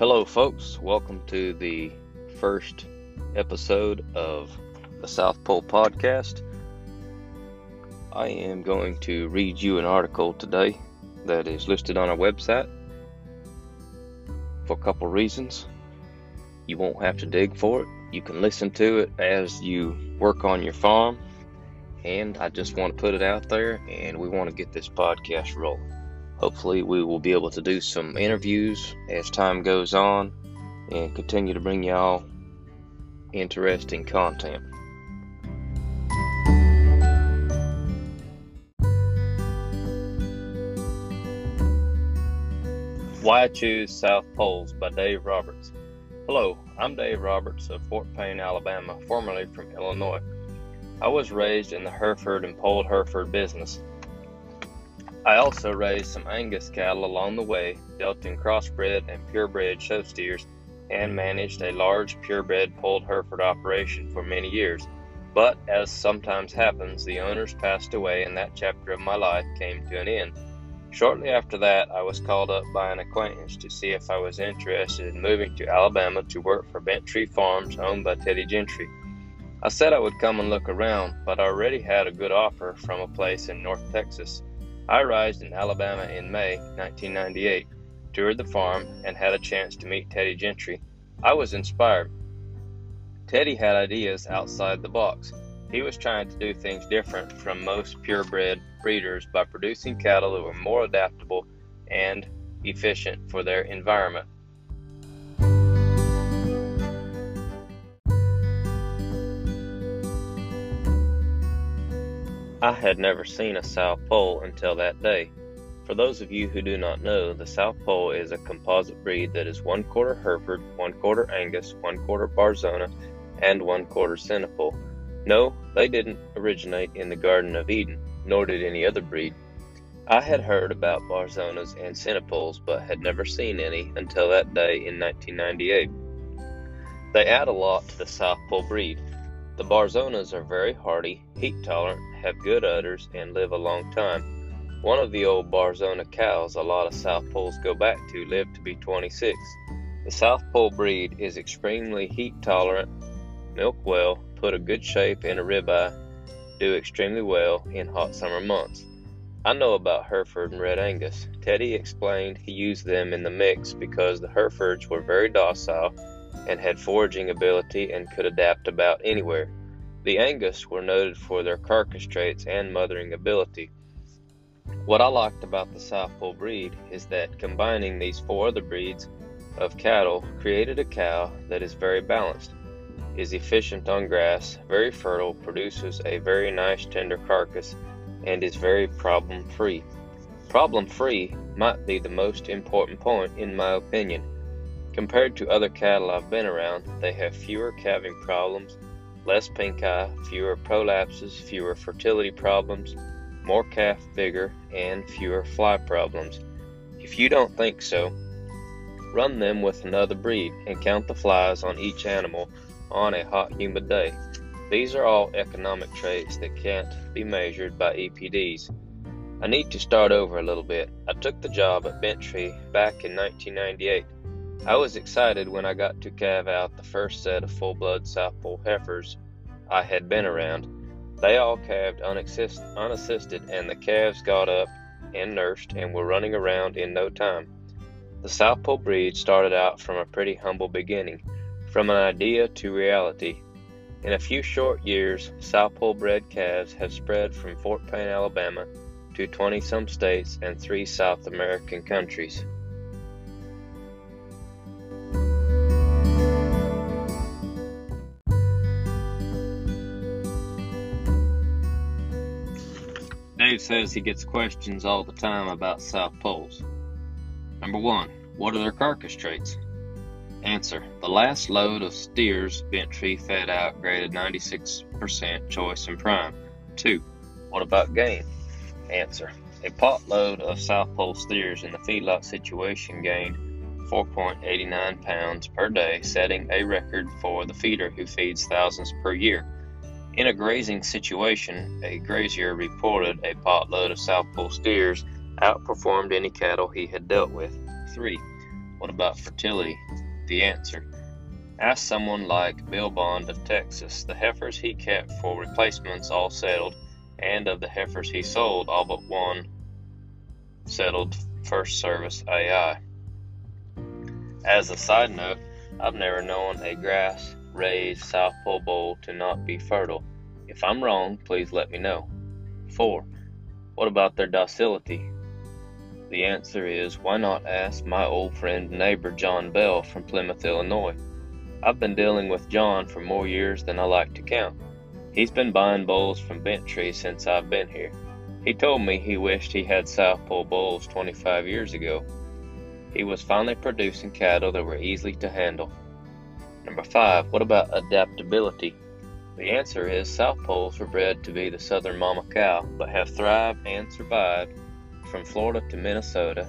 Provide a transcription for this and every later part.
Hello, folks. Welcome to the first episode of the South Pole Podcast. I am going to read you an article today that is listed on our website for a couple reasons. You won't have to dig for it, you can listen to it as you work on your farm. And I just want to put it out there, and we want to get this podcast rolling. Hopefully, we will be able to do some interviews as time goes on and continue to bring y'all interesting content. Why I Choose South Poles by Dave Roberts. Hello, I'm Dave Roberts of Fort Payne, Alabama, formerly from Illinois. I was raised in the Hereford and Polled Hereford business. I also raised some Angus cattle along the way, dealt in crossbred and purebred show steers, and managed a large purebred Polled Hereford operation for many years. But as sometimes happens, the owners passed away and that chapter of my life came to an end. Shortly after that, I was called up by an acquaintance to see if I was interested in moving to Alabama to work for Bent Tree Farms owned by Teddy Gentry. I said I would come and look around, but I already had a good offer from a place in North Texas. I arrived in Alabama in May 1998, toured the farm, and had a chance to meet Teddy Gentry. I was inspired. Teddy had ideas outside the box. He was trying to do things different from most purebred breeders by producing cattle that were more adaptable and efficient for their environment. I had never seen a South Pole until that day. For those of you who do not know, the South Pole is a composite breed that is one quarter Hereford, one quarter Angus, one quarter Barzona, and one quarter Senepol. No, they didn't originate in the Garden of Eden, nor did any other breed. I had heard about Barzonas and Senepols, but had never seen any until that day in 1998. They add a lot to the South Pole breed. The Barzonas are very hardy, heat tolerant, have good udders, and live a long time. One of the old Barzona cows a lot of South Poles go back to lived to be 26. The South Pole breed is extremely heat tolerant, milk well, put a good shape in a ribeye, do extremely well in hot summer months. I know about Hereford and Red Angus. Teddy explained he used them in the mix because the Herefords were very docile and had foraging ability and could adapt about anywhere. The Angus were noted for their carcass traits and mothering ability. What I liked about the South Pole breed is that combining these four other breeds of cattle created a cow that is very balanced, is efficient on grass, very fertile, produces a very nice tender carcass, and is very problem free. Problem free might be the most important point in my opinion. Compared to other cattle I've been around, they have fewer calving problems less pink eye, fewer prolapses, fewer fertility problems, more calf vigor, and fewer fly problems. If you don't think so, run them with another breed and count the flies on each animal on a hot, humid day. These are all economic traits that can't be measured by EPDs. I need to start over a little bit. I took the job at Bent Tree back in 1998. I was excited when I got to calve out the first set of full blood South Pole heifers I had been around. They all calved unassist- unassisted, and the calves got up and nursed and were running around in no time. The South Pole breed started out from a pretty humble beginning, from an idea to reality. In a few short years, South Pole bred calves have spread from Fort Payne, Alabama, to 20 some states and three South American countries. Dave says he gets questions all the time about South Poles. Number one, what are their carcass traits? Answer: The last load of steers Bent Tree fed out graded 96% choice and prime. 2. What about gain? Answer: A pot load of South Pole steers in the feedlot situation gained 4.89 pounds per day, setting a record for the feeder who feeds thousands per year. In a grazing situation, a grazier reported a potload of South Pole steers outperformed any cattle he had dealt with. 3. What about fertility? The answer. Ask someone like Bill Bond of Texas. The heifers he kept for replacements all settled, and of the heifers he sold, all but one settled first service AI. As a side note, I've never known a grass raised South Pole bull to not be fertile. If I'm wrong, please let me know. 4. What about their docility? The answer is why not ask my old friend neighbor John Bell from Plymouth, Illinois? I've been dealing with John for more years than I like to count. He's been buying bulls from Bent-Tree since I've been here. He told me he wished he had South Pole bulls 25 years ago. He was finally producing cattle that were easy to handle. Number 5. What about adaptability? The answer is South Poles were bred to be the southern mama cow, but have thrived and survived from Florida to Minnesota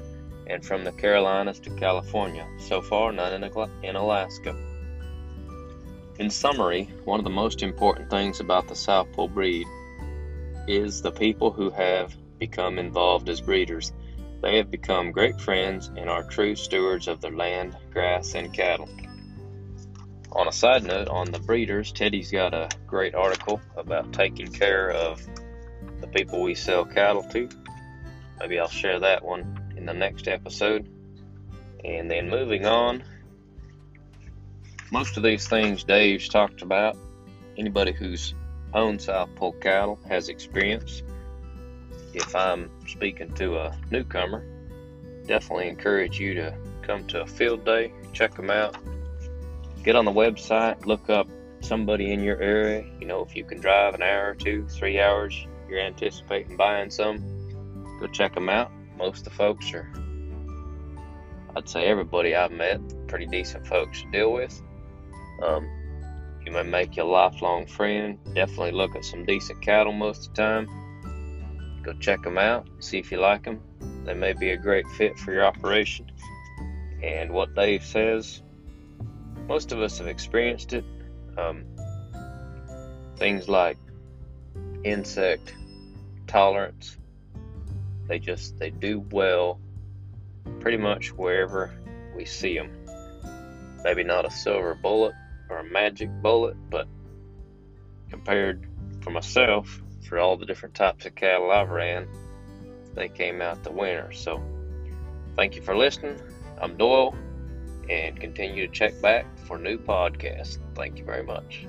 and from the Carolinas to California. So far, none in Alaska. In summary, one of the most important things about the South Pole breed is the people who have become involved as breeders. They have become great friends and are true stewards of their land, grass, and cattle. On a side note, on the breeders, Teddy's got a great article about taking care of the people we sell cattle to. Maybe I'll share that one in the next episode. And then moving on, most of these things Dave's talked about, anybody who's owned South Pole cattle has experience. If I'm speaking to a newcomer, definitely encourage you to come to a field day, check them out, get on the website, look up somebody in your area. You know, if you can drive an hour or two, three hours, you're anticipating buying some, go check them out. Most of the folks are, I'd say everybody I've met, pretty decent folks to deal with. Um, you may make you a lifelong friend. Definitely look at some decent cattle most of the time. Go check them out, see if you like them. They may be a great fit for your operation. And what Dave says, most of us have experienced it. Um, things like insect tolerance, they just they do well pretty much wherever we see them. Maybe not a silver bullet, or a magic bullet, but compared for myself, for all the different types of cattle I've ran, they came out the winner. So thank you for listening. I'm Doyle and continue to check back for new podcasts. Thank you very much.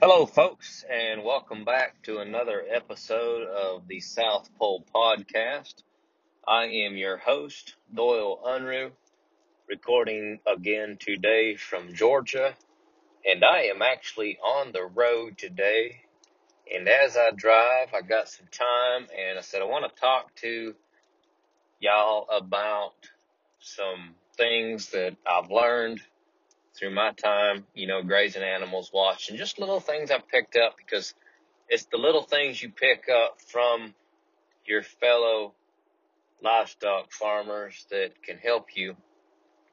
Hello, folks, and welcome back to another episode of the South Pole Podcast. I am your host, Doyle Unruh, recording again today from Georgia. And I am actually on the road today. And as I drive, I got some time and I said, I want to talk to y'all about some things that I've learned through my time, you know, grazing animals, watching just little things I've picked up because it's the little things you pick up from your fellow livestock farmers that can help you.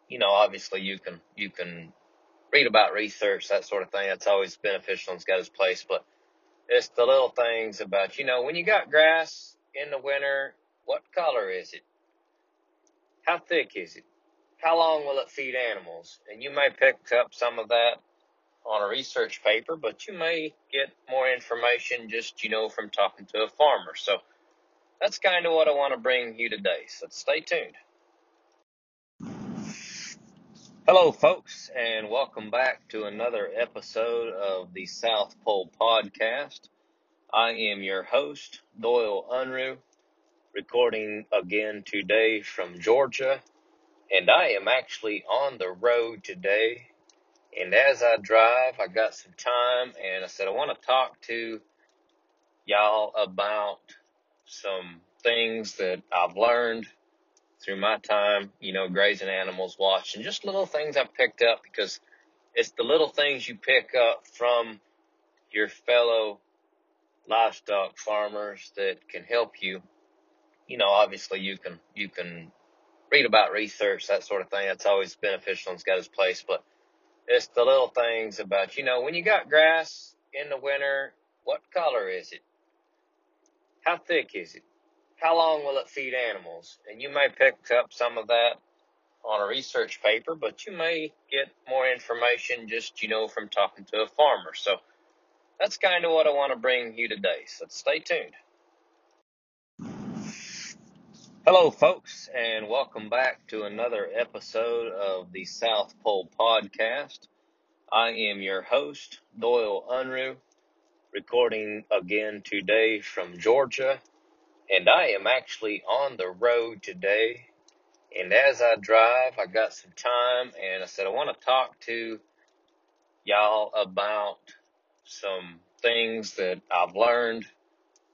You know, obviously you can, you can read about research, that sort of thing. That's always beneficial and it's got its place, but it's the little things about, you know, when you got grass in the winter, what color is it? How thick is it? How long will it feed animals? And you may pick up some of that on a research paper, but you may get more information just, you know, from talking to a farmer. So, that's kind of what I want to bring you today. So stay tuned. Hello, folks, and welcome back to another episode of the South Pole Podcast. I am your host, Doyle Unruh, recording again today from Georgia. And I am actually on the road today. And as I drive, I got some time and I said, I want to talk to y'all about some things that I've learned through my time, you know, grazing animals, watching just little things I've picked up because it's the little things you pick up from your fellow livestock farmers that can help you. You know, obviously you can, you can read about research, that sort of thing. That's always beneficial and it's got its place, but it's the little things about, you know, when you got grass in the winter, what color is it? How thick is it? How long will it feed animals? And you may pick up some of that on a research paper, but you may get more information just, you know, from talking to a farmer. So that's kind of what I want to bring you today. So stay tuned. Hello, folks, and welcome back to another episode of the South Pole Podcast. I am your host, Doyle Unruh, recording again today from Georgia, and I am actually on the road today. And as I drive, I got some time, and I said I want to talk to y'all about some things that I've learned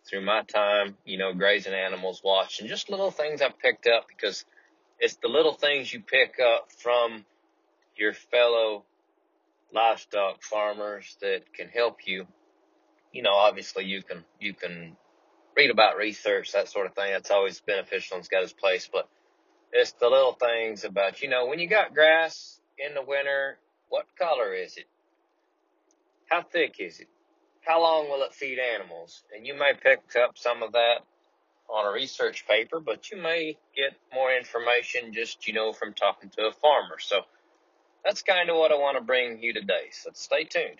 through my time, you know, grazing animals, watching just little things I picked up because it's the little things you pick up from your fellow livestock farmers that can help you. You know, obviously you can, you can read about research, that sort of thing. That's always beneficial and it's got its place, but it's the little things about, you know, when you got grass in the winter, what color is it? How thick is it? How long will it feed animals? And you may pick up some of that on a research paper, but you may get more information just, you know, from talking to a farmer. So that's kind of what I want to bring you today. So stay tuned.